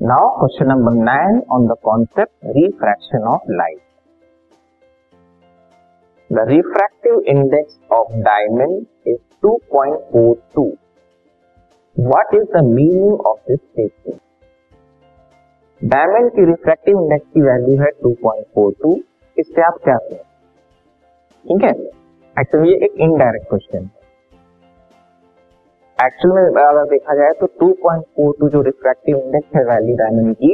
Now question number 9 on the concept refraction of light. The refractive index of diamond is 2.42. What is the meaning of this statement? Diamond की refractive index की value है 2.42 इससे आप क्या करें ठीक है एक्चुअली ये एक इनडायरेक्ट क्वेश्चन है एक्चुअल में अगर देखा जाए तो 2.42 जो रिफ्रैक्टिव इंडेक्स है वैली डायमंड की,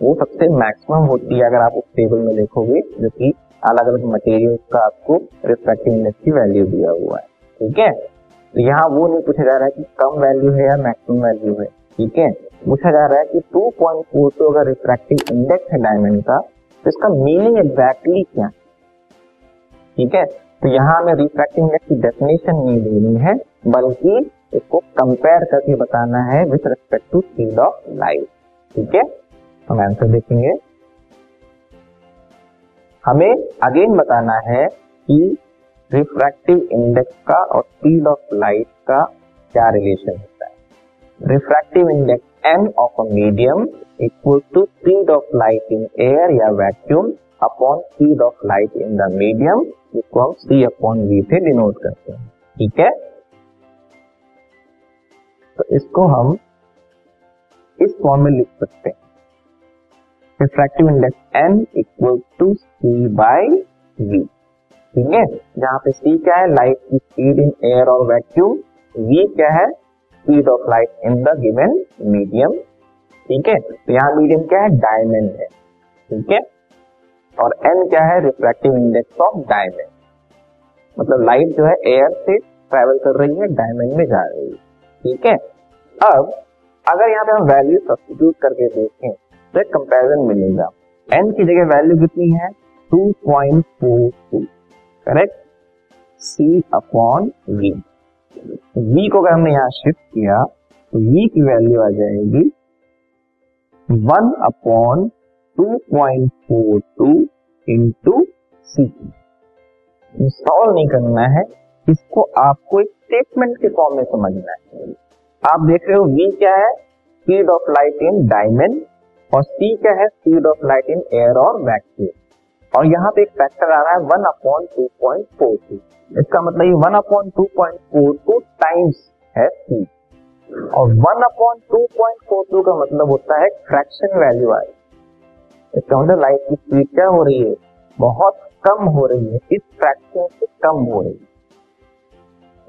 वो सबसे मैक्सिमम होती है अगर आप उस टेबल में देखोगे, जो कि अलग अलग मटेरियल्स का आपको रिफ्रैक्टिव इंडेक्स की वैल्यू दिया हुआ है। ठीक है? तो यहाँ वो नहीं पूछा जा रहा है कि कम वैल्यू है या मैक्सिमम वैल्यू है। ठीक है? पूछा जा रहा है कि 2.42 अगर रिफ्रैक्टिव इंडेक्स है डायमंड का तो इसका मीनिंग एग्जैक्टली क्या ठीक है? तो यहाँ हमें रिफ्रैक्टिव इंडेक्स की डेफिनेशन नहीं देनी है, बल्कि इसको कंपेयर करके बताना है with respect to speed of light ठीक है? हम आंसर देखेंगे। हमें अगेन बताना है कि रिफ्रैक्टिव इंडेक्स का और स्पीड ऑफ़ लाइट का क्या रिलेशन होता है। Refractive index M of a medium equal to speed of light in air या vacuum upon speed of light in the medium जिसको हम सी अपॉन वी से डिनोट करते हैं। ठीक है? तो इसको हम इस फॉर्म में लिख सकते हैं। Refractive index N equal to C by V ठीक है? जहाँ पे सी क्या है? लाइट की स्पीड इन एयर और वैक्यूम वी क्या है? Speed of light in the given medium ठीक है? तो यहाँ मीडियम क्या है? डायमंड है। ठीक है? और एन क्या है? रिफ्रैक्टिव इंडेक्स ऑफ़ डायमंड मतलब लाइट जो है एयर से ट्रेवल कर रही है डायमंड में जा रही है। ठीक है? अब, अगर यहाँ पे हम वैल्यू सब्सिट्यूट करके देखें तो एक कंपैरिजन मिलेगा। एन की जगह वैल्यू कितनी है? 2.42 correct C upon V V को अगर हमने यहाँ शिफ्ट किया तो वी की वैल्यू आ जाएगी one upon two point four two into C solve नहीं करना है, इसको आपको एक स्टेटमेंट के फॉर्म में समझना है। आप देख रहे हो वी क्या है? Speed of light in diamond और सी क्या है? Speed of light in air और वैक्यूम और यहाँ पे एक फैक्टर आ रहा है one upon two point four two इसका मतलब ये one upon two point four two times है सी और one upon two point four two का मतलब होता है फ्रैक्शन वैल्यू आई इसका मतलब लाइट की स्पीड क्या हो रही है? बहुत कम हो रही है। इस फ्रैक्शन से कम हो रही है।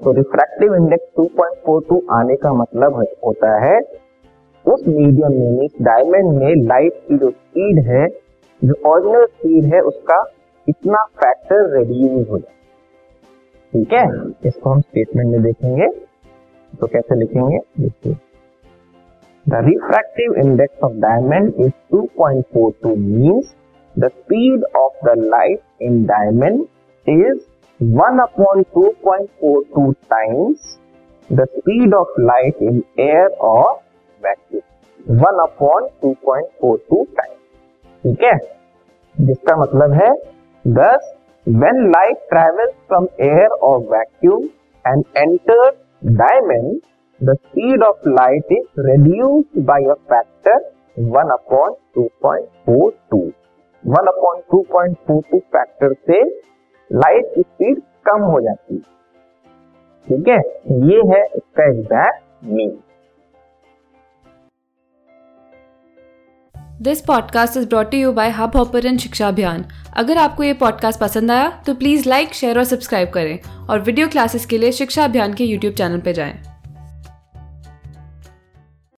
तो रिफ्रैक्टिव इंडेक्स 2.42 आने का मतलब होता है, उस मीडियम में डायमंड में लाइट की जो स्पीड है, जो ऑरिजिनल स्पीड है, उसका इतना फैक्टर रिड्यूस हो जाए ठीक है? इसको हम स्टेटमेंट में देखेंगे। तो कैसे लिखेंगे? देखिए। The refractive index of diamond is 2.42 means the speed of the light in diamond is one upon two point four two times the speed of light in air और vacuum one upon two point four two times ठीक है? जिसका मतलब है thus when light travels from air और vacuum and enter diamond the speed of light is reduced by a factor one upon two point four two one upon two point four two factor से light की speed कम हो जाती है। ठीक है? ये है इसका exact mean this podcast is brought you by Hubhopper Shiksha Abhiyan अगर आपको ये पॉडकास्ट पसंद आया तो प्लीज़ लाइक शेयर और सब्सक्राइब करें। और वीडियो क्लासेस के लिए शिक्षा अभियान के यूट्यूब चैनल पर जाएँ।